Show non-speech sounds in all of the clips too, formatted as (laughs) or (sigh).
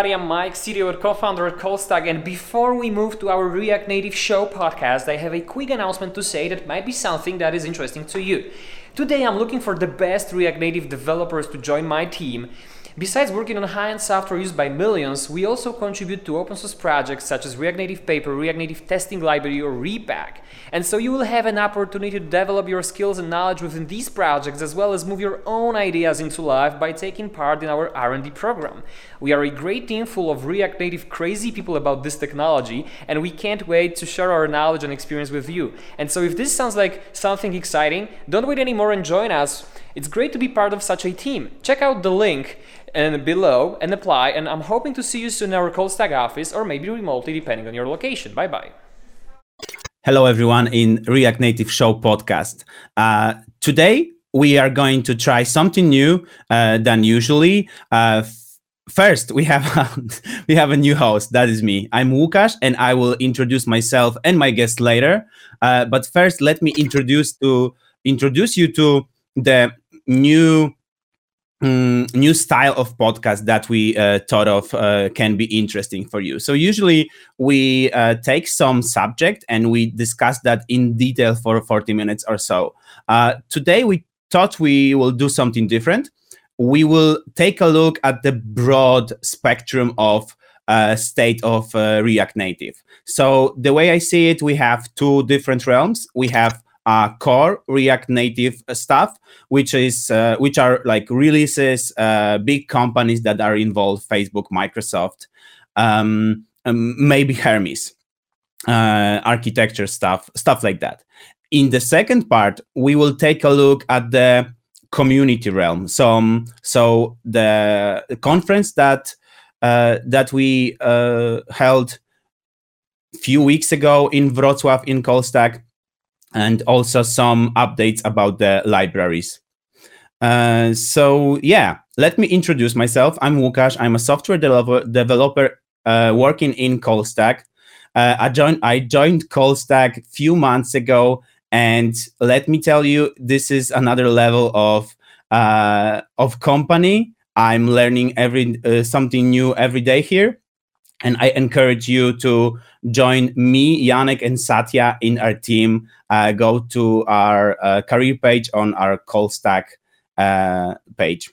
everybody. I'm Mike, CTO and co-founder at Callstack. And before we move to our React Native Show podcast, I have a quick announcement to say that might be something that is interesting to you. Today, I'm looking for the best React Native developers to join my team Besides working on high-end software used by millions, we also contribute to open source projects such as React Native Paper, React Native Testing Library, or Re.Pack. And so you will have an opportunity to develop your skills and knowledge within these projects as well as move your own ideas into life by taking part in our R&D program. We are a great team full of React Native crazy people about this technology and we can't wait to share our knowledge and experience with you. And so if this sounds like something exciting, don't wait anymore and join us. It's great to be part of such a team. Check out the link and below and apply and I'm hoping to see you soon in our Callstack office or maybe remotely depending on your location. Bye bye. Hello everyone in React Native Show podcast. Uh, today we are going to try something new uh, than usually. Uh, first we have (laughs) a, we have a new host that is me i'm łukasz and i will introduce myself and my guest later uh, but first let me introduce to introduce you to the new um, new style of podcast that we uh, thought of uh, can be interesting for you. So usually we uh, take some subject and we discuss that in detail for 40 minutes or so. Uh, today we thought we will do something different. We will take a look at the broad spectrum of uh, state of uh, React Native. So the way I see it, we have two different realms. We have uh, core React Native stuff, which is uh, which are like releases, uh, big companies that are involved, Facebook, Microsoft, um, um, maybe Hermes, uh, architecture stuff, stuff like that. In the second part, we will take a look at the community realm. So, um, so the conference that uh, that we uh, held few weeks ago in Wrocław in Callstack and also some updates about the libraries. Uh, so yeah, let me introduce myself. I'm Łukasz. I'm a software developer, developer uh, working in Callstack. Uh, I joined I joined Callstack a few months ago, and let me tell you, this is another level of uh, of company. I'm learning every uh, something new every day here, and I encourage you to join me, Janek, and Satya in our team. Uh, go to our uh, career page on our Callstack uh, page.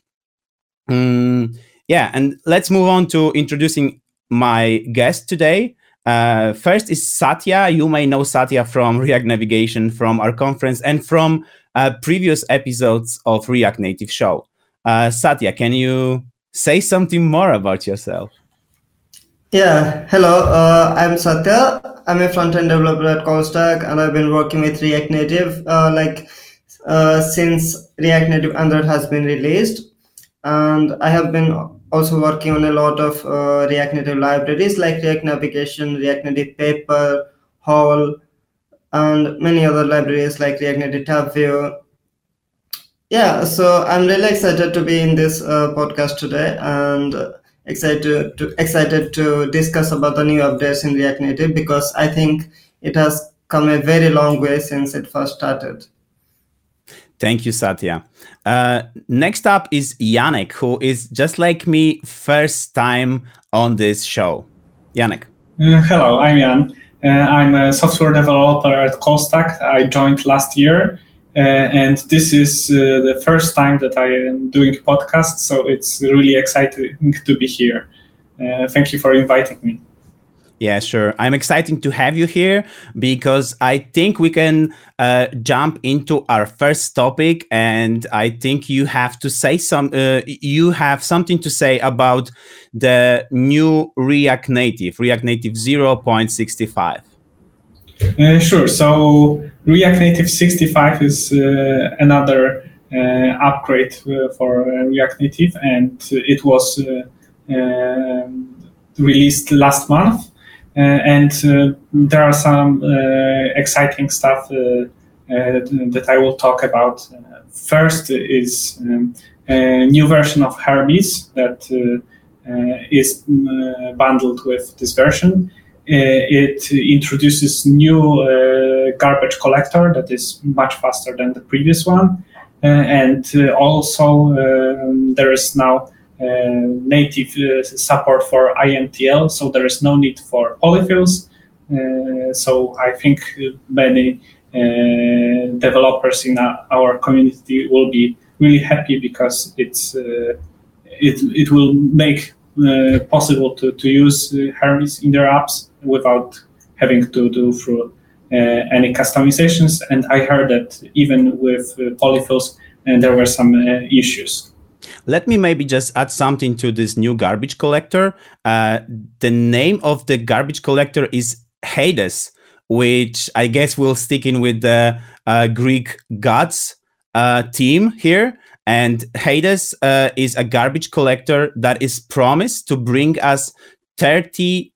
Mm, yeah, and let's move on to introducing my guest today. Uh, first is Satya. You may know Satya from (laughs) React Navigation, from our conference, and from uh, previous episodes of React Native Show. Uh, Satya, can you say something more about yourself? Yeah, hello. Uh, I'm Satya. I'm a front-end developer at Callstack, and I've been working with React Native uh, like uh, since React Native Android has been released, and I have been also working on a lot of uh, React Native libraries like React Navigation, React Native Paper, Hall, and many other libraries like React Native Tab View. Yeah, so I'm really excited to be in this uh, podcast today, and excited to excited to discuss about the new updates in React Native because I think it has come a very long way since it first started. Thank you, Satya. Uh, next up is Janek, who is just like me, first time on this show. Janek. Uh, hello, I'm Jan. Uh, I'm a software developer at Callstack. I joined last year and this is uh, the first time that I am doing a podcast, so it's really exciting to be here. Uh, thank you for inviting me. Yeah, sure. I'm excited to have you here because I think we can uh, jump into our first topic, and I think you have to say some. Uh, you have something to say about the new React Native, React Native 0.65. Uh, sure. So React Native 65 is uh, another uh, upgrade uh, for React Native, and it was um, released last month. and there are some exciting stuff that I will talk about. first is um, a new version of Hermes that is bundled with this version. Uh, it introduces new uh, garbage collector that is much faster than the previous one. Uh, and also um, there is now native support for INTL, so there is no need for polyfills. so I think many developers in our community will be really happy because it's it it will make uh, possible to, to use uh, Hermes in their apps without having to do through uh, any customizations. And I heard that even with polyfills, there were some issues. Let me maybe just add something to this new garbage collector. Uh, the name of the garbage collector is Hades, which I guess will stick in with the uh, Greek gods uh, team here. And Hades uh, is a garbage collector that is promised to bring us 30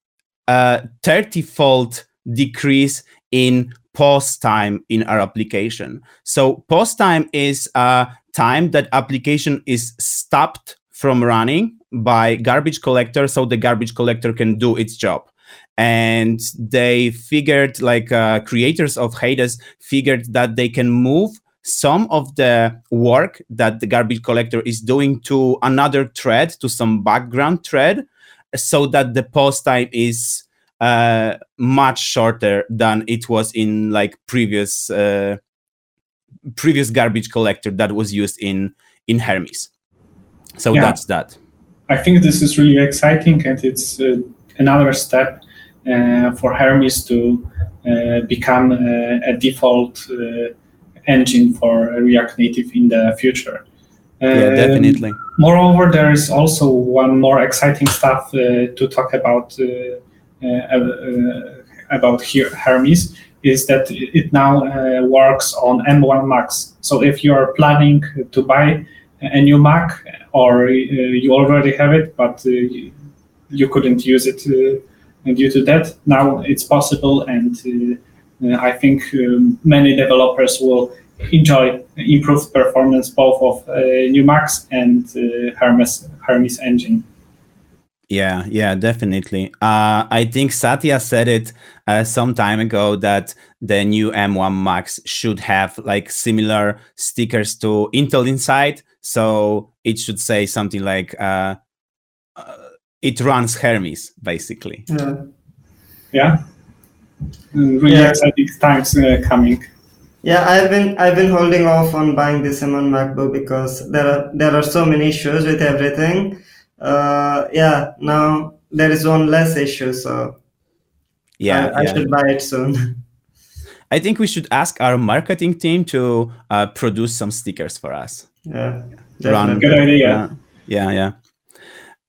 uh, 30 fold decrease in pause time in our application. So pause time is a time that application is stopped from running by garbage collector so the garbage collector can do its job and they figured like uh, creators of hades figured that they can move some of the work that the garbage collector is doing to another thread, to some background thread, so that the pause time is uh, much shorter than it was in like previous uh, previous garbage collector that was used in in Hermes. So yeah. that's that. I think this is really exciting, and it's uh, another step uh, for Hermes to uh, become uh, a default engine for React Native in the future. Yeah, um, definitely. Moreover, there is also one more exciting stuff uh, to talk about uh, uh, about here, Hermes is that it now works on M1 Macs. So if you are planning to buy a new Mac or you already have it, but you couldn't use it due to that, now it's possible and uh, I think um, many developers will enjoy improved performance both of uh, Numax and uh, Hermes Hermes engine. Yeah, yeah, definitely. Uh, I think Satya said it uh, some time ago that the new M1 Macs should have like similar stickers to Intel Inside. So it should say something like uh, uh it runs Hermes, basically. Yeah. Yeah. Really yeah. exciting times uh, coming. Yeah, I've been I've been holding off on buying this M1 MacBook because there are there are so many issues with everything. Uh, yeah, now there is one less issue, so yeah, I, I yeah. should buy it soon. (laughs) I think we should ask our marketing team to uh, produce some stickers for us. Yeah, Run, good idea. Uh, yeah, yeah.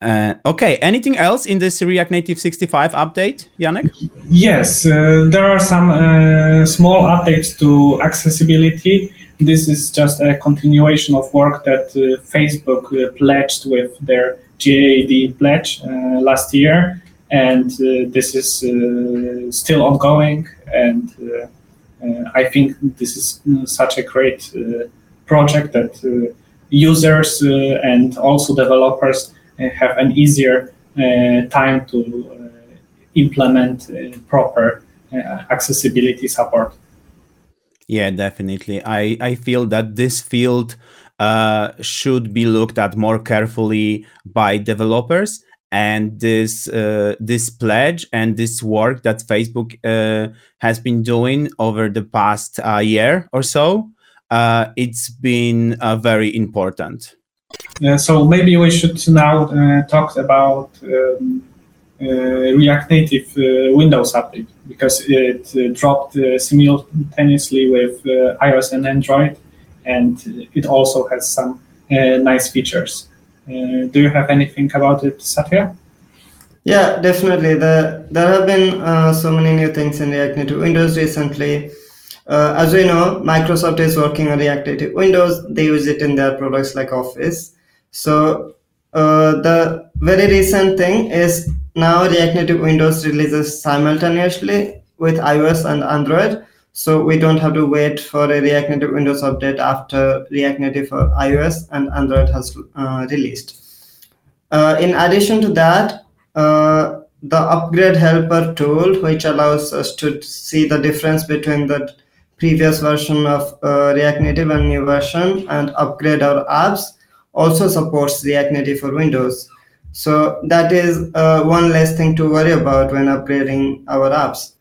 Uh, okay, anything else in this React Native 65 update, Janek? Yes, uh, there are some uh, small updates to accessibility. This is just a continuation of work that uh, Facebook uh, pledged with their GAAD pledge uh, last year, and this is still ongoing. And I think this is such a great project that users and also developers have an easier uh, time to uh, implement proper accessibility support. Yeah, definitely. I, I feel that this field uh, should be looked at more carefully by developers. And this uh, this pledge and this work that Facebook uh, has been doing over the past year or so, it's been very important. Uh, so maybe we should now uh, talk about um, uh, React Native uh, Windows update because it uh, dropped simultaneously with iOS and Android, and it also has some nice features. do you have anything about it, Satya? Yeah, definitely. The, there have been so many new things in React Native Windows recently. Uh, as we know, Microsoft is working on React Native Windows. They use it in their products like Office. So uh, the very recent thing is now React Native Windows releases simultaneously with iOS and Android. So we don't have to wait for a React Native Windows update after React Native for iOS and Android has uh, released. Uh, in addition to that, uh, the upgrade helper tool, which allows us to see the difference between the previous version of uh, React Native and new version and upgrade our apps, also supports React Native for Windows. So that is uh, one less thing to worry about when upgrading our apps.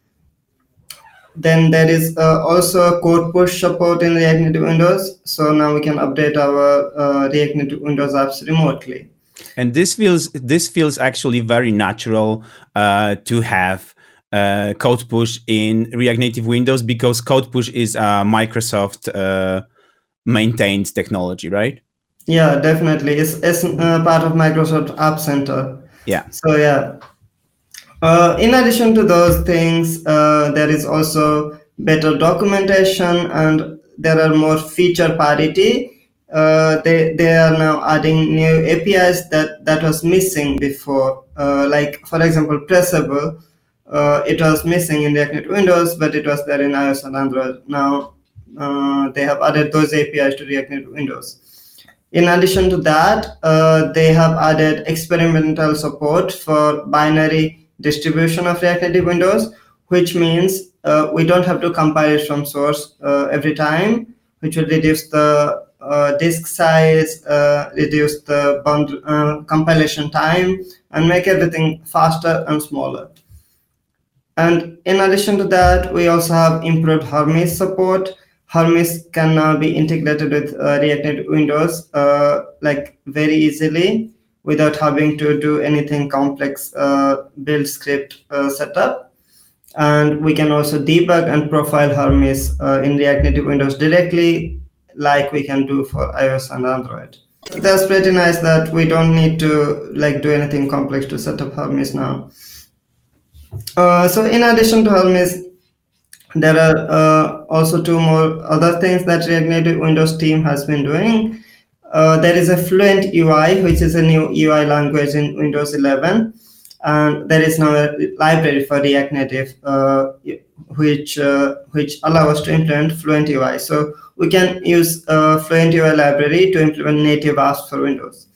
Then there is uh, also code push support in React Native Windows. So now we can update our uh, React Native Windows apps remotely. And this feels this feels actually very natural uh, to have uh, code push in React Native Windows because code push is a Microsoft uh, maintained technology, right? Yeah, definitely. It's, it's uh, part of Microsoft App Center. Yeah. So yeah. Uh, in addition to those things, uh, there is also better documentation and there are more feature parity. Uh, they, they are now adding new APIs that, that was missing before. Uh, like, for example, Pressable, uh, it was missing in React Native Windows, but it was there in iOS and Android. Now uh, they have added those APIs to React Native Windows. In addition to that, uh, they have added experimental support for binary distribution of React Native Windows, which means uh, we don't have to compile it from source uh, every time, which will reduce the uh, disk size, reduce the compilation time, and make everything faster and smaller. And in addition to that, we also have improved Hermes support, Hermes can now be integrated with uh, React Native Windows uh, like very easily without having to do anything complex uh, build script uh, setup. And we can also debug and profile Hermes uh, in React Native Windows directly like we can do for iOS and Android. That's pretty nice that we don't need to like do anything complex to set up Hermes now. Uh, so in addition to Hermes, there are uh, also two more other things that React Native Windows team has been doing. Uh, there is a Fluent UI, which is a new UI language in Windows 11. And there is now a library for React Native, uh, which uh, which allow us to implement Fluent UI. So we can use Fluent UI library to implement native apps for Windows.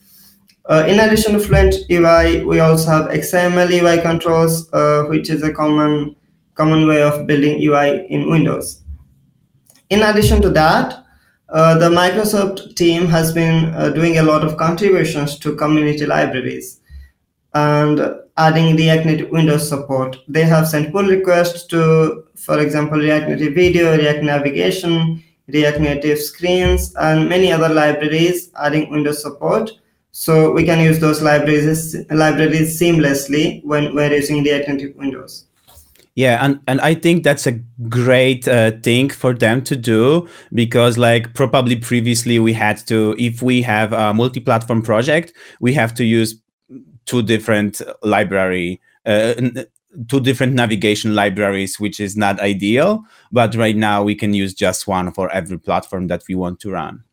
Uh, in addition to Fluent UI, we also have XML UI controls, which is a common common way of building UI in Windows. In addition to that, uh, the Microsoft team has been uh, doing a lot of contributions to community libraries and adding React Native Windows support. They have sent pull requests to, for example, React Native Video, React Navigation, React Native Screens, and many other libraries adding Windows support. So we can use those libraries, libraries seamlessly when we're using the Native Windows. Yeah, and, and I think that's a great uh, thing for them to do because, like, probably previously we had to, if we have a multi-platform project, we have to use two different library, uh, two different navigation libraries, which is not ideal. But right now we can use just one for every platform that we want to run.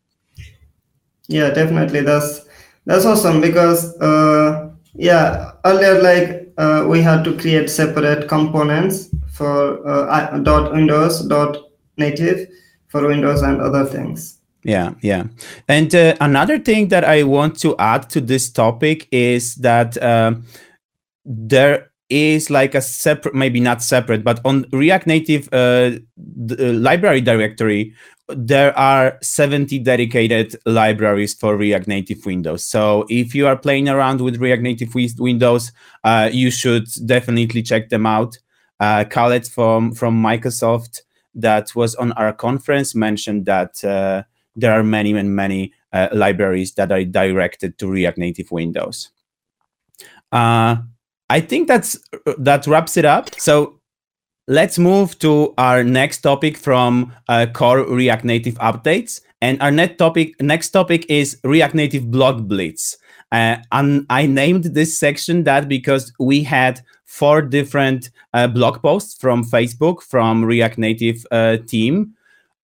Yeah, definitely. That's that's awesome because uh, yeah, earlier like uh, we had to create separate components for uh, dot Windows, dot native for Windows and other things. Yeah, yeah. And uh, another thing that I want to add to this topic is that uh, there is like a separate, maybe not separate, but on React Native uh, uh library directory, there are 70 dedicated libraries for React Native Windows. So if you are playing around with React Native Windows, uh, you should definitely check them out. Uh, Khaled from, from Microsoft that was on our conference mentioned that uh, there are many and many uh, libraries that are directed to React Native Windows. Uh, I think that's that wraps it up. So let's move to our next topic from uh, core React Native updates. And our next topic, next topic is React Native Blog Blitz. Uh, and I named this section that because we had four different uh, blog posts from Facebook from React Native uh, team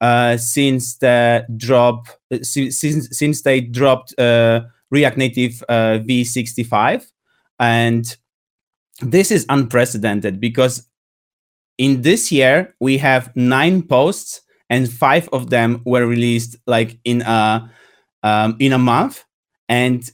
uh, since the drop uh, since since they dropped React Native v65, and this is unprecedented because in this year we have nine posts and five of them were released like in a um, in a month and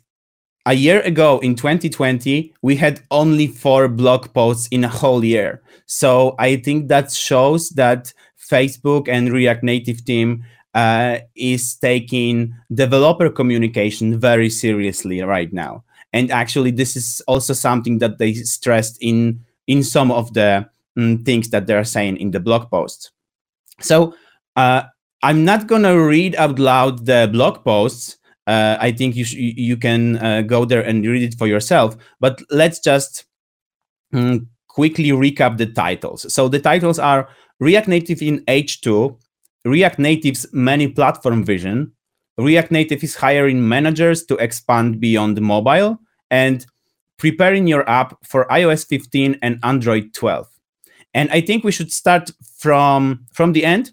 a year ago in 2020 we had only four blog posts in a whole year so i think that shows that facebook and react native team uh, is taking developer communication very seriously right now. And actually, this is also something that they stressed in in some of the mm, things that they're saying in the blog posts. So uh, I'm not gonna read out loud the blog posts. Uh, I think you you can uh, go there and read it for yourself. But let's just mm, quickly recap the titles. So the titles are React Native in H2, React Native's many platform vision, React Native is hiring managers to expand beyond mobile, and preparing your app for iOS 15 and Android 12. And I think we should start from from the end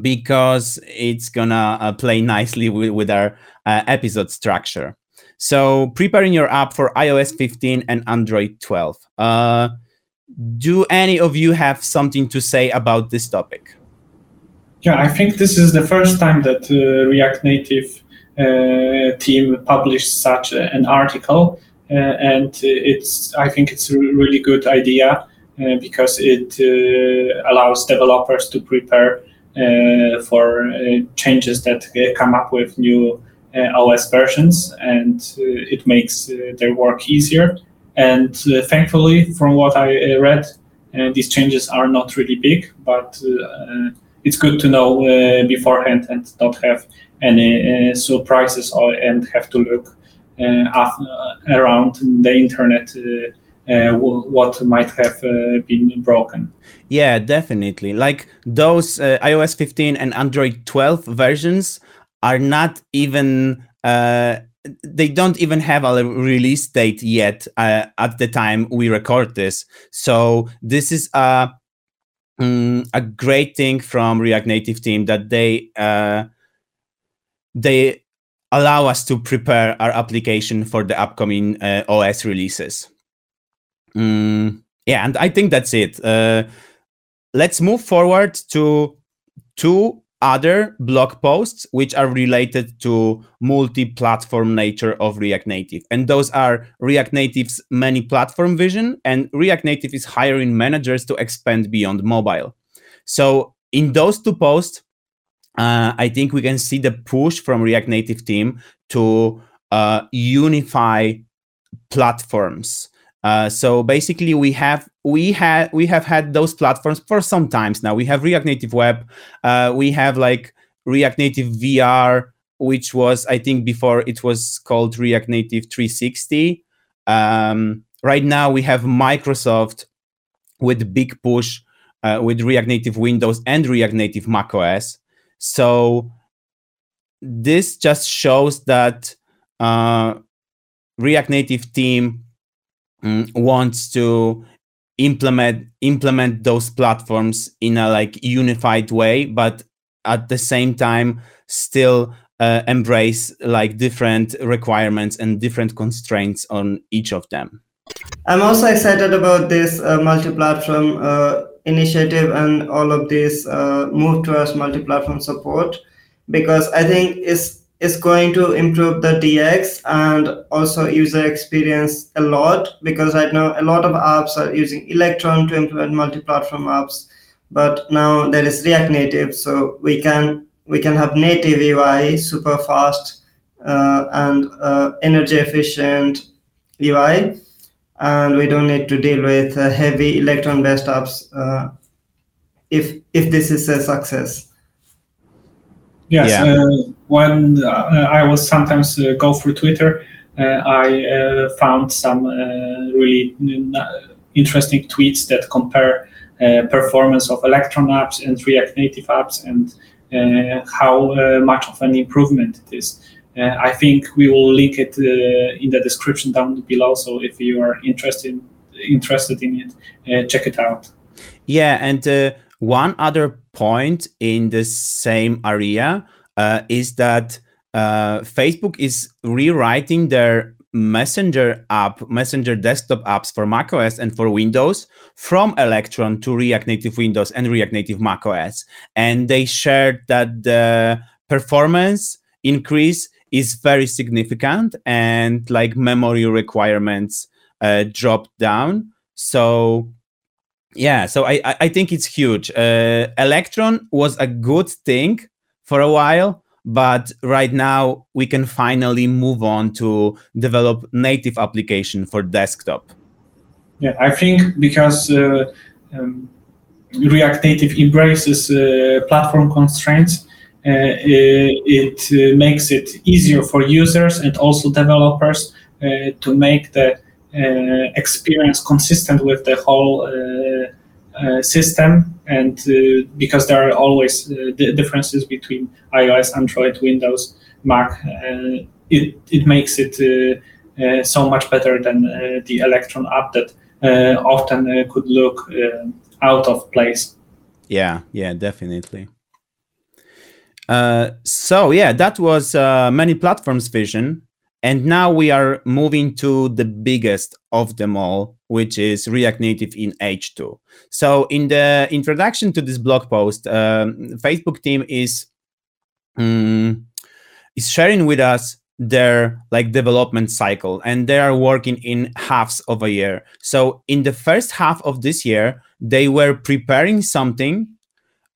because it's gonna uh, play nicely with, with our uh, episode structure. So preparing your app for iOS 15 and Android 12. Uh, do any of you have something to say about this topic? Yeah, I think this is the first time that uh, React Native uh, team published such a, an article, uh, and it's I think it's a really good idea uh, Uh, because it uh, allows developers to prepare uh, for uh, changes that uh, come up with new OS versions, and it makes their work easier. And thankfully, from what I read, these changes are not really big, but it's good to know uh, beforehand and not have any uh, surprises or and have to look uh, around the internet uh, what might have uh, been broken. Yeah, definitely. Like those uh, iOS 15 and Android 12 versions are not even. they don't even have a release date yet at the time we record this. So this is a um, a great thing from React Native team that they uh, they allow us to prepare our application for the upcoming uh, OS releases. Mm, yeah, and I think that's it. Uh, let's move forward to two other blog posts which are related to multi-platform nature of React Native. And those are React Native's many platform vision and React Native is hiring managers to expand beyond mobile. So in those two posts, uh, I think we can see the push from React Native team to uh, unify platforms uh, so basically, we have we had we have had those platforms for some times now. We have React Native Web, uh, we have like React Native VR, which was I think before it was called React Native 360. Um, right now, we have Microsoft with big push uh, with React Native Windows and React Native macOS. So this just shows that uh, React Native team um, wants to implement implement those platforms in a like unified way but at the same time still uh, embrace like different requirements and different constraints on each of them. I'm also excited about this uh, multi-platform uh, initiative and all of this uh, move towards multi-platform support because i think it's is going to improve the DX and also user experience a lot because right now a lot of apps are using Electron to implement multi-platform apps, but now there is React Native, so we can we can have native UI, super fast uh, and uh, energy efficient UI, and we don't need to deal with uh, heavy Electron-based apps uh, if if this is a success. Yes, yeah. uh, when uh, I was sometimes uh, go through Twitter, uh, I uh, found some really interesting tweets that compare performance of Electron apps and React Native apps and how much of an improvement it is. I think we will link it in the description down below. So if you are interested interested in it, check it out. Yeah, and one other point in the same area uh, is that uh, Facebook is rewriting their Messenger app, Messenger desktop apps for macOS and for Windows from Electron to React Native Windows and React Native macOS. And they shared that the performance increase is very significant and like memory requirements uh, dropped down. So yeah, so I I think it's huge. Uh, Electron was a good thing for a while, but right now we can finally move on to develop native application for desktop. Yeah, I think because uh, um, React Native embraces uh, platform constraints, uh, it uh, makes it easier for users and also developers uh, to make the uh, experience consistent with the whole uh, system and uh, because there are always uh, differences between iOS, Android, Windows, Mac, it, it makes it so much better than the Electron app that often could look out of place. Yeah, yeah, definitely. Uh, so yeah, that was uh, many platforms vision, and now we are moving to the biggest of them all, which is React Native in H2. So in the introduction to this blog post, um, Facebook team is um, is sharing with us their like development cycle and they are working in halves of a year so in the first half of this year they were preparing something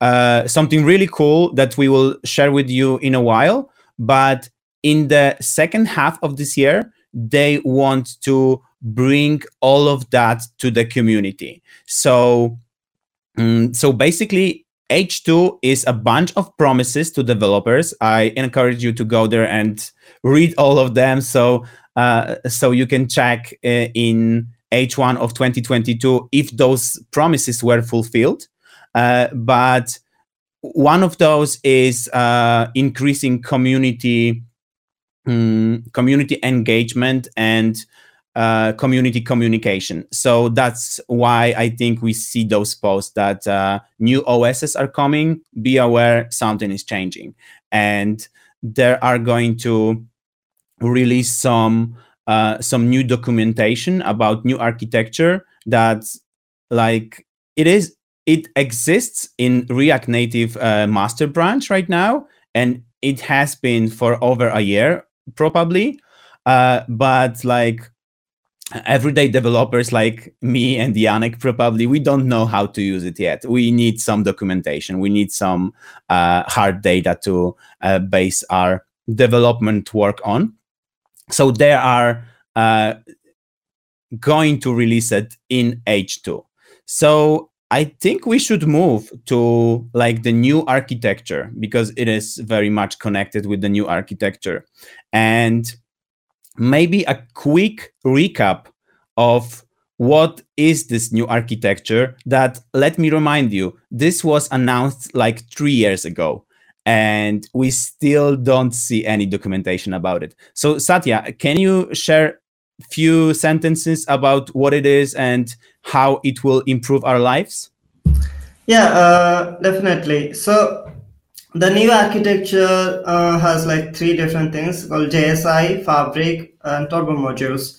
uh, something really cool that we will share with you in a while but in the second half of this year they want to bring all of that to the community so um, so basically H2 is a bunch of promises to developers. I encourage you to go there and read all of them so uh, so you can check uh, in H1 of 2022 if those promises were fulfilled. Uh, but one of those is uh, increasing community um, community engagement and uh, community communication. So that's why I think we see those posts that uh, new OSs are coming. Be aware something is changing, and there are going to release some uh, some new documentation about new architecture that like it is it exists in React Native uh, master branch right now, and it has been for over a year probably. Uh, but like everyday developers like me and Janek probably we don't know how to use it yet. We need some documentation. We need some uh, hard data to uh, base our development work on. So they are uh, going to release it in H2. So I think we should move to like the new architecture because it is very much connected with the new architecture. And maybe a quick recap of what is this new architecture that let me remind you this was announced like 3 years ago and we still don't see any documentation about it so satya can you share few sentences about what it is and how it will improve our lives yeah uh, definitely so the new architecture uh, has like three different things called JSI, Fabric, and Turbo modules.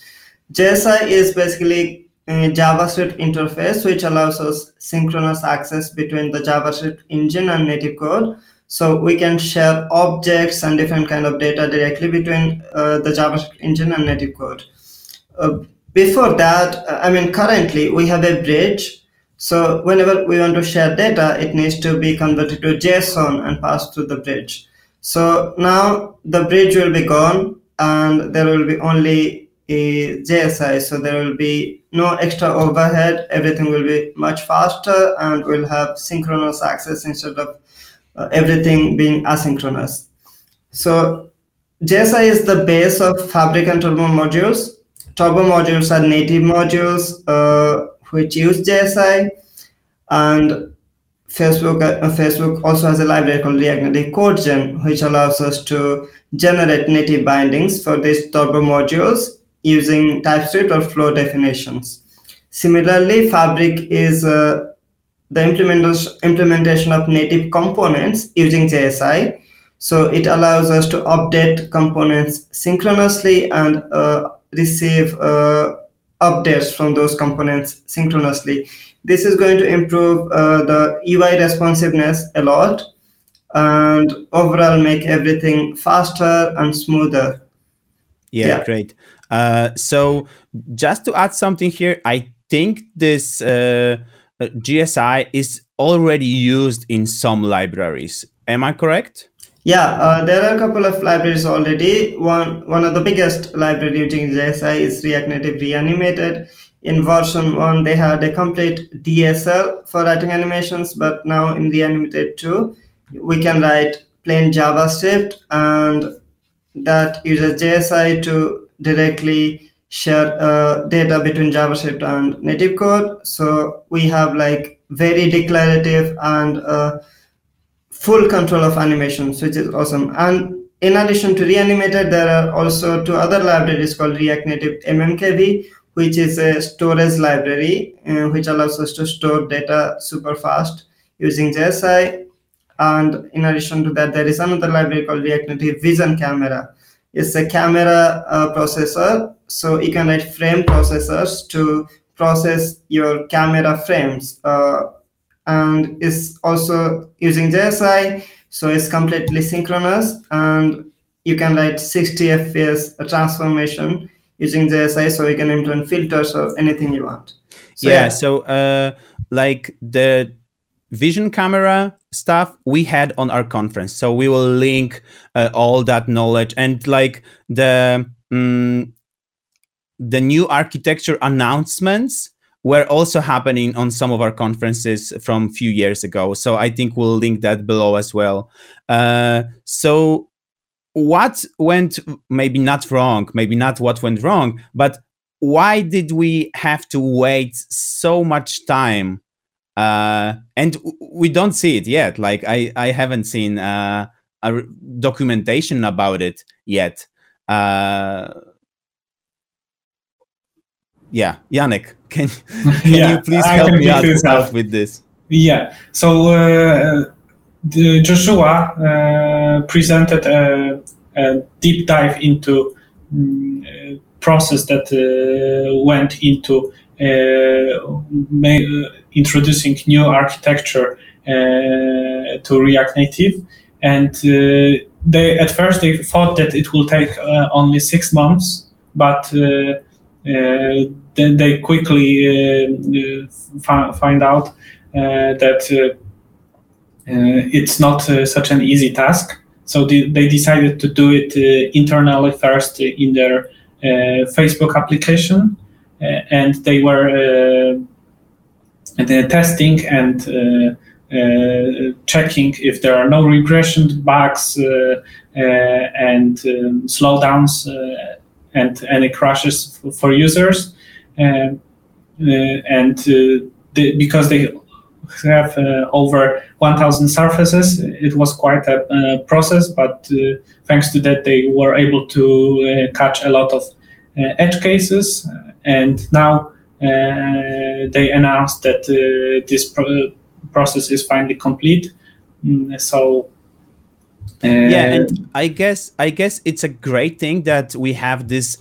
JSI is basically a JavaScript interface which allows us synchronous access between the JavaScript engine and native code. So we can share objects and different kind of data directly between uh, the JavaScript engine and native code. Uh, before that, I mean, currently we have a bridge so whenever we want to share data, it needs to be converted to JSON and passed through the bridge. So now the bridge will be gone and there will be only a JSI. So there will be no extra overhead. Everything will be much faster and we'll have synchronous access instead of uh, everything being asynchronous. So JSI is the base of Fabric and Turbo modules. Turbo modules are native modules. Uh, which use JSI, and Facebook uh, Facebook also has a library called React Native CodeGen, which allows us to generate native bindings for these turbo modules using TypeScript or flow definitions. Similarly, Fabric is uh, the implementation of native components using JSI. So it allows us to update components synchronously and uh, receive uh, updates from those components synchronously. This is going to improve uh, the UI responsiveness a lot and overall make everything faster and smoother. Yeah, yeah. great. Uh, so just to add something here, I think this uh, JSI is already used in some libraries. Am I correct? Yeah, uh, there are a couple of libraries already. One one of the biggest library using JSI is React Native Reanimated. In version one, they had a complete DSL for writing animations, but now in Reanimated 2, we can write plain JavaScript, and that uses JSI to directly share uh, data between JavaScript and native code. So we have like very declarative and uh, full control of animations, which is awesome. And in addition to Reanimated, there are also two other libraries called React Native MMKV, which is a storage library, uh, which allows us to store data super fast using JSI. And in addition to that, there is another library called React Native Vision Camera. It's a camera uh, processor, so you can write frame processors to process your camera frames. Uh, and is also using JSI, so it's completely synchronous, and you can write 60 FPS transformation using JSI, so you can implement filters or anything you want. So, yeah, yeah, so uh, like the vision camera stuff we had on our conference, so we will link uh, all that knowledge and like the um, the new architecture announcements were also happening on some of our conferences from a few years ago. So I think we'll link that below as well. Uh, so what went maybe not wrong, maybe not what went wrong, but why did we have to wait so much time? Uh, and we don't see it yet. Like I, I haven't seen uh, a documentation about it yet. Uh, yeah, Janek, can, (laughs) can yeah, you please help me out, out with this? Yeah. So uh, Joshua uh, presented a, a, deep dive into um, process that uh, went into uh, introducing new architecture uh, to React Native, and uh, they at first they thought that it will take only six months, but then they quickly find out that it's not such an easy task. So they, decided to do it uh, internally first in their uh, Facebook application, uh, and they were testing and uh, checking if there are no regression bugs uh, uh, and um, slowdowns and any crashes for users. Um, and the, because they have uh, over 1000 surfaces it was quite a uh, process but uh, thanks to that they were able to catch a lot of edge cases and now they announced that this pro- process is finally complete mm, so yeah and i guess i guess it's a great thing that we have this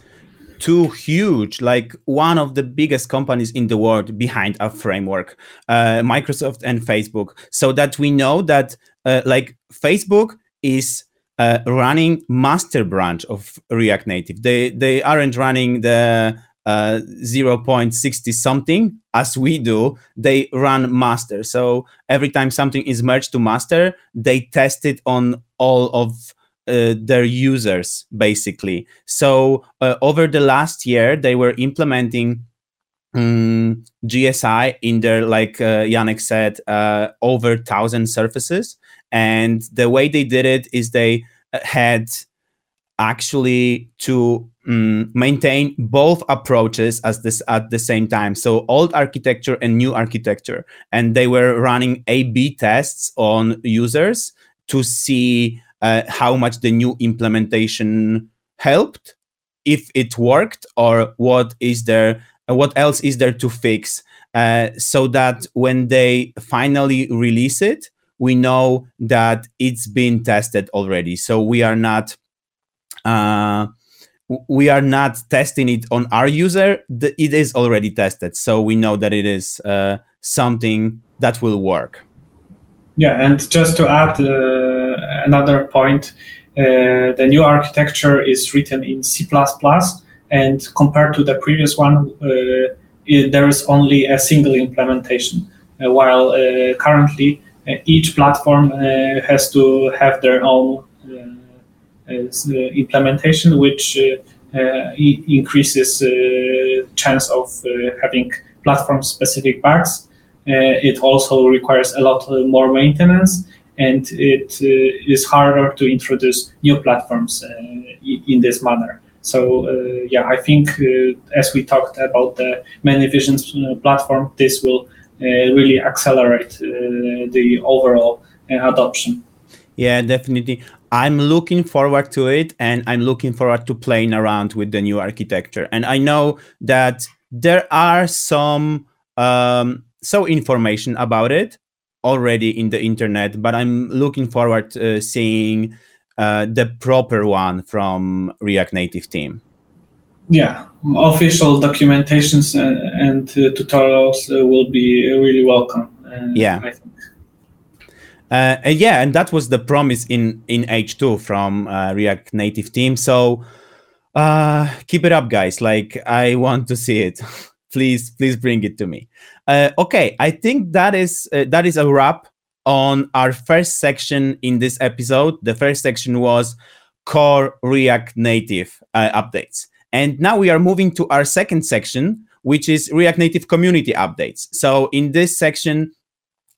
two huge like one of the biggest companies in the world behind our framework uh, microsoft and facebook. So that we know that uh, like facebook is uh, running master branch of react native. They they aren't running the uh, 0.60 something. As we do they run master. So every time something is merged to master they test it on all of uh, their users basically. So uh, over the last year they were implementing um, jsi in their like uh, janek said uh, over 1000 surfaces. And the way they did it is they had actually to um, maintain both approaches as this at the same time. So old architecture and new architecture. And they were running a b tests on users to see uh, how much the new implementation helped if it worked or what is there uh, what else is there to fix uh, so that when they finally release it we know that it's been tested already. So we are not uh, we are not testing it on our user. It is already tested so we know that it is uh, something that will work. Yeah and just to add uh, another point uh, the new architecture is written in c++ and compared to the previous one uh, it, there is only a single implementation uh, while currently each platform has to have their own implementation, which uh, uh, increases uh, chance of having platform-specific bugs. it also requires a lot more maintenance, and it is harder to introduce new platforms in this manner. So uh, yeah, I think uh, as we talked about the Many Visions uh, platform, this will really accelerate the overall adoption. Yeah, definitely. I'm looking forward to it and I'm looking forward to playing around with the new architecture. And I know that there are some um, so information about it already in the internet, but I'm looking forward to seeing uh, the proper one from React Native team. Yeah, official documentations and, and uh, tutorials uh, will be really welcome. yeah. Uh, yeah, and that was the promise in in H2 from uh, React Native team. So uh, keep it up, guys. Like I want to see it. (laughs) please, please bring it to me. okay, I think that is that is a wrap on our first section in this episode. The first section was core React Native uh, updates. And now we are moving to our second section, which is React Native community updates. So in this section,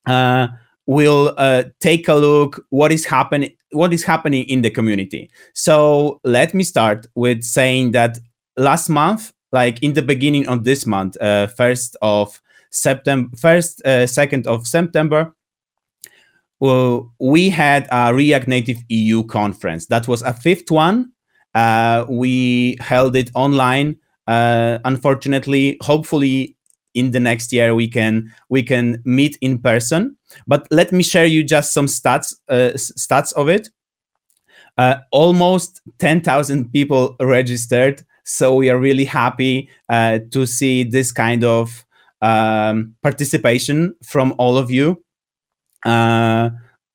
uh, we'll uh, take a look what is happening what is happening in the community. So let me start with saying that last month, like in the beginning of this month, uh, first of September, first, uh, second of September, well, we had a React Native EU conference. That was a fifth one. Uh, we held it online. Uh, unfortunately, hopefully, in the next year we can we can meet in person. But let me share you just some stats uh, stats of it. Uh, almost ten thousand people registered, so we are really happy uh, to see this kind of um, participation from all of you. Uh,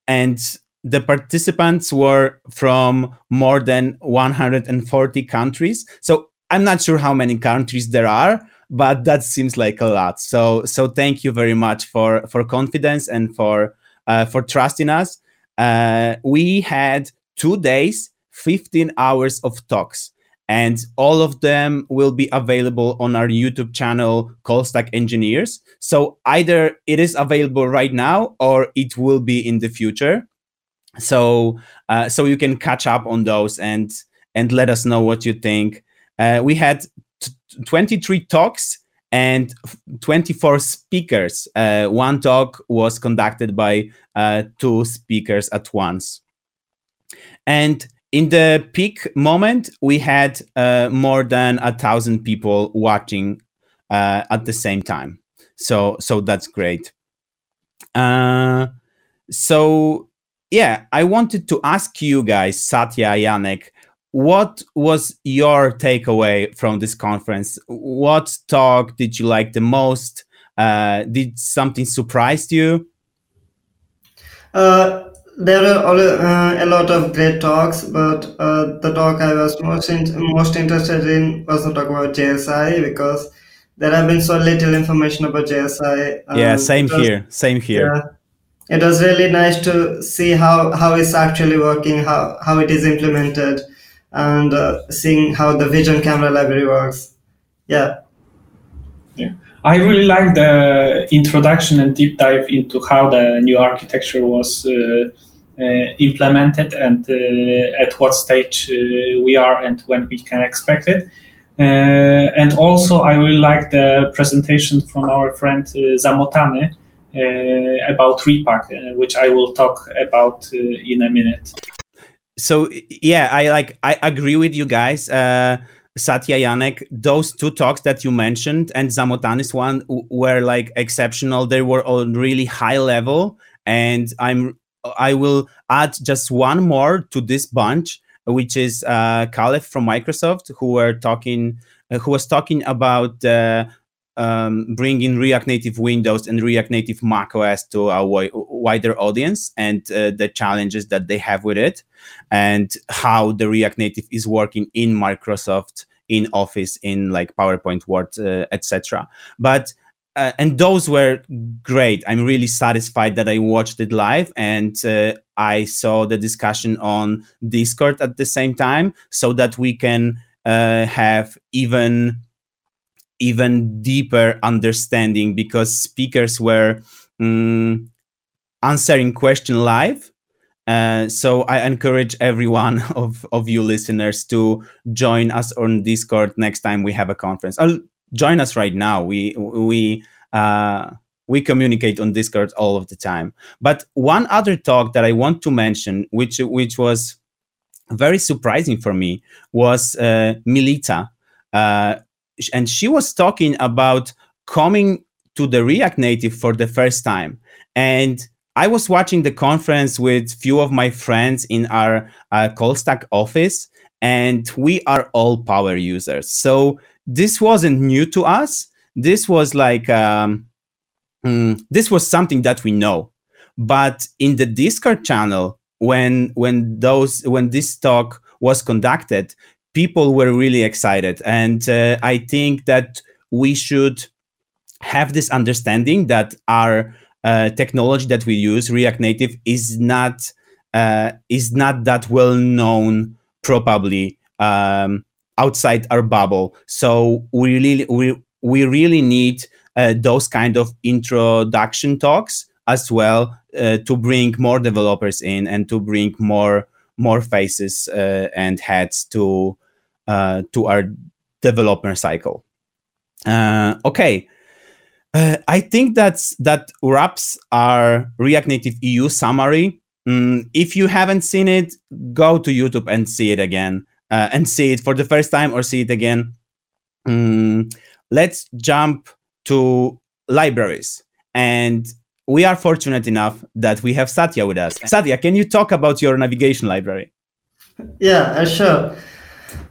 and the participants were from more than 140 countries. So I'm not sure how many countries there are, but that seems like a lot. So so thank you very much for for confidence and for uh, for trusting us. Uh, we had two days, 15 hours of talks and all of them will be available on our YouTube channel, Callstack Engineers. So either it is available right now or it will be in the future. So uh, so you can catch up on those and and let us know what you think. Uh, we had 23 talks and 24 speakers. Uh, one talk was conducted by uh, two speakers at once. And in the peak moment, we had uh, more than a thousand people watching uh, at the same time. So, so that's great. Uh, so, yeah, I wanted to ask you guys, Satya, Janek, what was your takeaway from this conference? What talk did you like the most? Uh, did something surprise you? Uh, there were uh, a lot of great talks, but uh, the talk I was most in, most interested in was the talk about JSI because there have been so little information about JSI. Um, yeah, same was, here. Same here. Yeah, it was really nice to see how how it's actually working, how how it is implemented, and uh, seeing how the Vision Camera library works. Yeah. Yeah. I really like the introduction and deep dive into how the new architecture was uh, uh, implemented and uh, at what stage uh, we are and when we can expect it. and also, I really like the presentation from our friend Zamotany about Repack, which I will talk about in a minute. So yeah, I like I agree with you guys. Uh, Satya Janek, those two talks that you mentioned and Zamotany's one were like exceptional. They were on really high level, and I'm I will add just one more to this bunch, which is uh, Kalev from Microsoft, who were talking, uh, who was talking about uh, um, bringing React Native Windows and React Native macOS to a wider audience and uh, the challenges that they have with it, and how the React Native is working in Microsoft, in Office, in like PowerPoint, Word, uh, etc. But uh, and those were great. I'm really satisfied that I watched it live and uh, I saw the discussion on Discord at the same time, so that we can uh, have even even deeper understanding because speakers were um, answering question live. Uh, so I encourage every one (laughs) of, of you listeners to join us on Discord next time we have a conference. I'll, join us right now. We we uh, we communicate on Discord all of the time. But one other talk that I want to mention, which which was very surprising for me, was uh, Milita, uh, and she was talking about coming to the React Native for the first time, and I was watching the conference with few of my friends in our uh, office, and we are all power users. So this wasn't new to us. This was like um, mm, this was something that we know. But in the Discord channel, when when those when this talk was conducted, people were really excited, and uh, I think that we should have this understanding that our uh, technology that we use, React Native, is not uh, is not that well known probably um, outside our bubble. So we really we we really need uh, those kind of introduction talks as well uh, to bring more developers in and to bring more more faces uh, and heads to to our developer cycle. Uh, okay. Uh, I think that's that wraps our React Native EU summary. Mm, if you haven't seen it, go to YouTube and see it again uh, and see it for the first time or see it again. Mm, let's jump to libraries. And we are fortunate enough that we have Satya with us. Satya, can you talk about your navigation library? Yeah, uh, sure.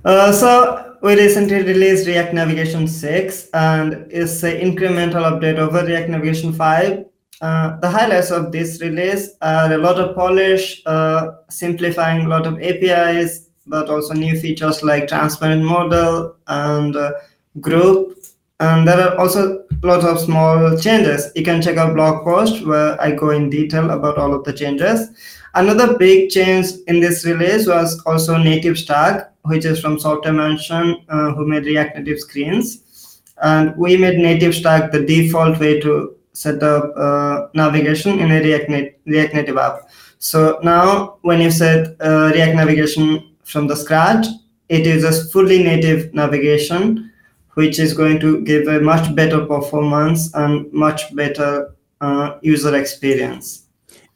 Uh, so we recently released React Navigation 6 and it's an incremental update over React Navigation 5. Uh, the highlights of this release are a lot of polish, uh, simplifying a lot of APIs, but also new features like transparent modal and uh, group. And there are also a lot of small changes. You can check out blog post where I go in detail about all of the changes. Another big change in this release was also native stack, which is from Software Mansion, uh, who made React Native screens. And we made native stack the default way to set up uh, navigation in a React, Nat- React Native app. So now when you set uh, React Navigation from the scratch. It is a fully native navigation, which is going to give a much better performance and much better uh, user experience.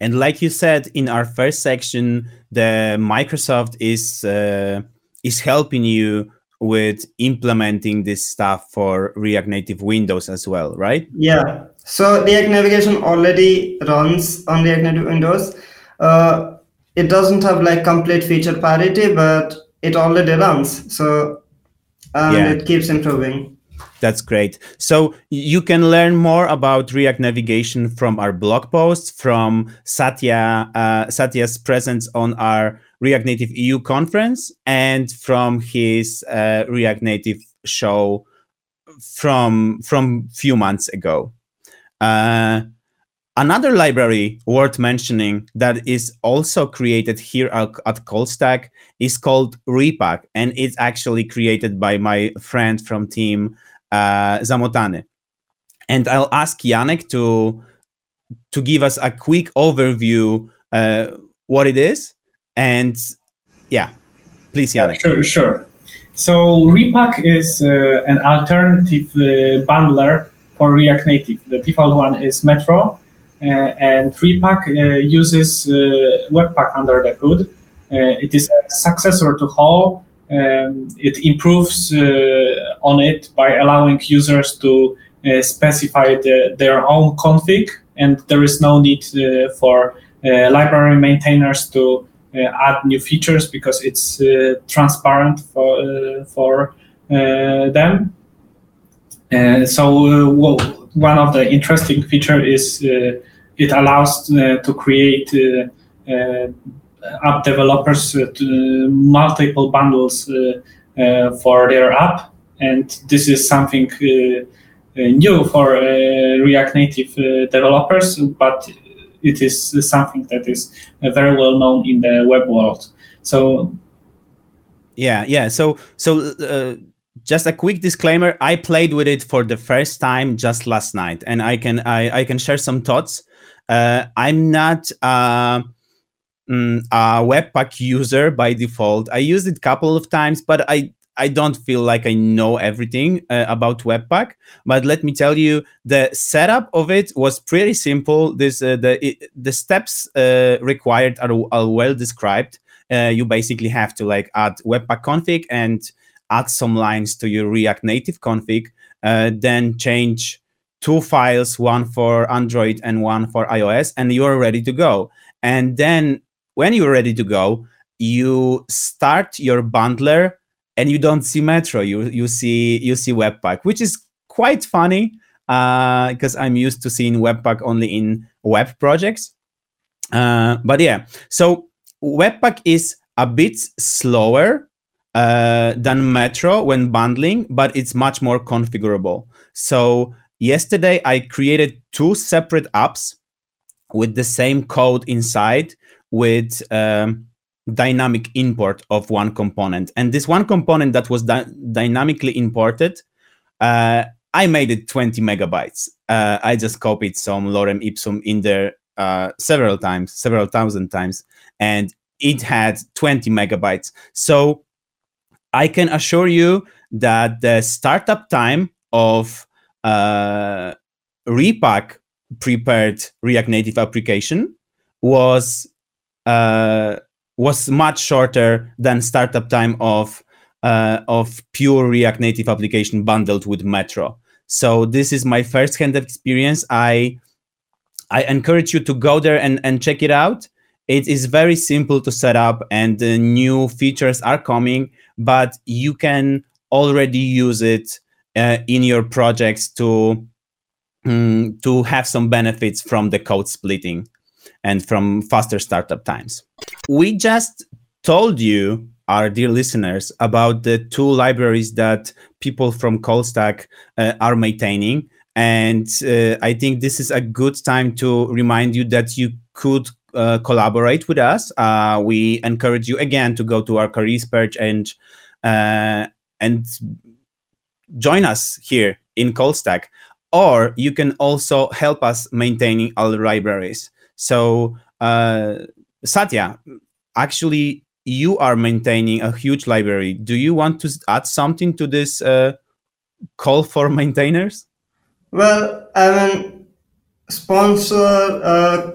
And like you said in our first section, the Microsoft is uh, is helping you with implementing this stuff for React Native Windows as well, right? Yeah. So React Navigation already runs on React Native Windows. Uh, it doesn't have like complete feature parity, but it already runs. So yeah. it keeps improving. That's great. So you can learn more about React navigation from our blog posts, from Satya uh, Satya's presence on our React Native EU conference, and from his uh, React Native show from from few months ago. Uh, Another library worth mentioning that is also created here at, at Callstack is called Repack, and it's actually created by my friend from team uh, Zamotany. And I'll ask Janek to to give us a quick overview uh, what it is, and yeah, please, Janek. Sure, sure. So Repack is uh, an alternative uh, bundler for React Native. The default one is Metro, uh, and Repack uh, uses uh, Webpack under the hood. it is a successor to Haul. Um, it improves on it by allowing users to specify the, their own config, and there is no need for library maintainers to Uh, add new features because it's uh, transparent for uh, for them. Uh, so uh, well, one of the interesting feature is uh, it allows to create app developers to multiple bundles for their app, and this is something new for React Native developers, but it is something that is very well known in the web world. So yeah, yeah. So so uh, just a quick disclaimer: I played with it for the first time just last night, and I can I, I can share some thoughts. Uh, I'm not uh, mm, a Webpack user by default. I used it a couple of times, but I I don't feel like I know everything uh, about Webpack. But let me tell you, the setup of it was pretty simple. This uh, the it, the steps uh, required are, are well described uh, you basically have to like add webpack config and add some lines to your React Native config, uh, then change two files, one for Android and one for iOS, and you're ready to go. And then when you're ready to go, you start your bundler and you don't see Metro. You you see you see Webpack, which is quite funny because uh, I'm used to seeing Webpack only in web projects. Uh, but yeah, so Webpack is a bit slower uh, than Metro when bundling, but it's much more configurable. So yesterday I created two separate apps with the same code inside with um, dynamic import of one component. And this one component that was dy- dynamically imported, uh, I made it 20 megabytes. Uh, I just copied some lorem ipsum in there uh, several times, several thousand times, and it had 20 megabytes. So I can assure you that the startup time of uh, Repack prepared React Native application was uh, was much shorter than startup time of uh, of pure React Native application bundled with Metro. So this is my first-hand experience. I I encourage you to go there and, and check it out. It is very simple to set up, and the new features are coming, but you can already use it uh, in your projects to um, to have some benefits from the code splitting and from faster startup times. We just told you, our dear listeners, about the two libraries that people from Callstack uh, are maintaining. And uh, I think this is a good time to remind you that you could uh, collaborate with us. Uh, we encourage you again to go to our careers page and uh, and join us here in Callstack. Or you can also help us maintaining our libraries. So uh, Satya, actually, you are maintaining a huge library. Do you want to add something to this uh, call for maintainers? Well, I mean, sponsor uh,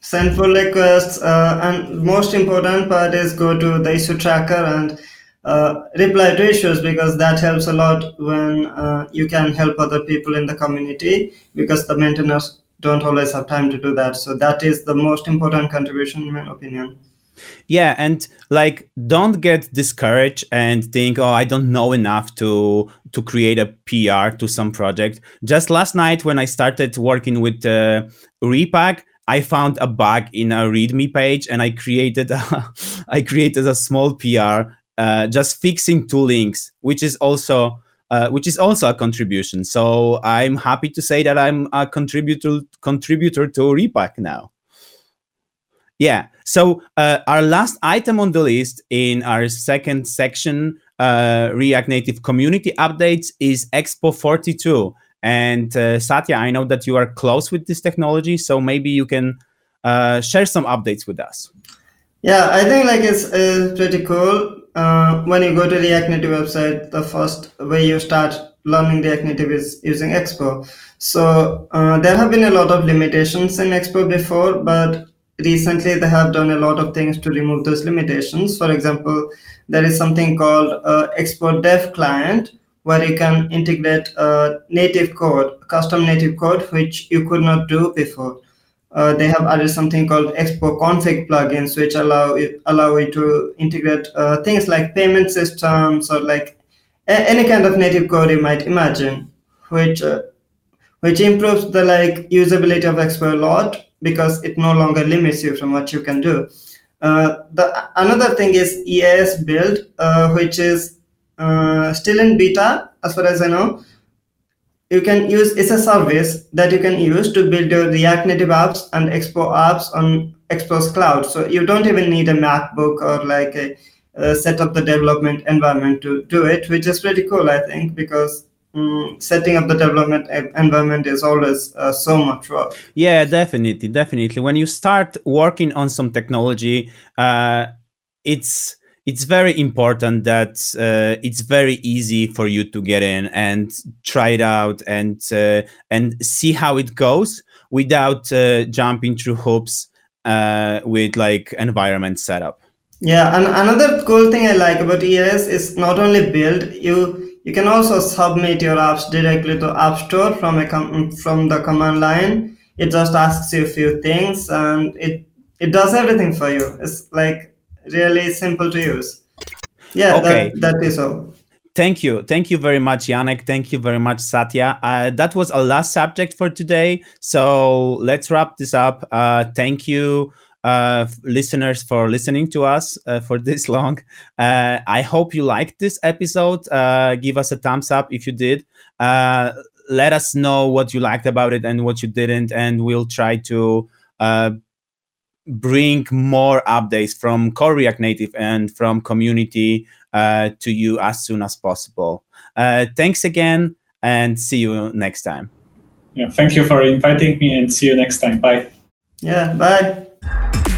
send pull requests, uh, and most important part is go to the issue tracker and uh, reply to issues because that helps a lot when uh, you can help other people in the community because the maintainers don't always have time to do that. So that is the most important contribution, in my opinion. Yeah, and like don't get discouraged and think, oh, I don't know enough to to create a PR to some project. Just last night when I started working with uh, Repack, I found a bug in a README page, and I created a, (laughs) I created a small PR uh, just fixing two links, which is also uh, which is also a contribution. So I'm happy to say that I'm a contributor contributor to Repack now. Yeah. So uh, our last item on the list in our second section, uh, React Native community updates, is Expo 42. And uh, Satya, I know that you are close with this technology, so maybe you can uh, share some updates with us. Yeah, I think like it's, it's pretty cool. Uh, when you go to React Native website, the first way you start learning React Native is using Expo. So uh, there have been a lot of limitations in Expo before, but recently they have done a lot of things to remove those limitations. For example, there is something called uh, Expo Dev Client, where you can integrate uh, native code, custom native code, which you could not do before. Uh, they have added something called Expo config plugins, which allow it, allow you to integrate uh, things like payment systems or like a- any kind of native code you might imagine, which uh, which improves the like usability of Expo a lot because it no longer limits you from what you can do. Uh, the another thing is EAS build, uh, which is uh, still in beta as far as I know. You can use it's a service that you can use to build your React Native apps and Expo apps on Expo's cloud. So you don't even need a MacBook or like a, a set up the development environment to do it, which is pretty cool, I think, because um, setting up the development environment is always uh, so much work. Yeah, definitely, definitely. When you start working on some technology, uh, it's it's very important that uh, it's very easy for you to get in and try it out and uh, and see how it goes without uh, jumping through hoops uh, with like environment setup. Yeah, and another cool thing I like about ES is not only build you you can also submit your apps directly to App Store from a com- from the command line. It just asks you a few things and it it does everything for you. It's like really simple to use. Yeah, okay. that, that is all. Thank you. Thank you very much, Janek. Thank you very much, Satya. Uh, that was our last subject for today. So let's wrap this up. Uh, thank you, uh, listeners, for listening to us uh, for this (laughs) long. Uh, I hope you liked this episode. Uh, give us a thumbs up if you did. let us know what you liked about it and what you didn't, and we'll try to bring more updates from core React Native and from community uh, to you as soon as possible. Uh, thanks again and see you next time. Yeah, thank you for inviting me and see you next time. Bye. Yeah, bye.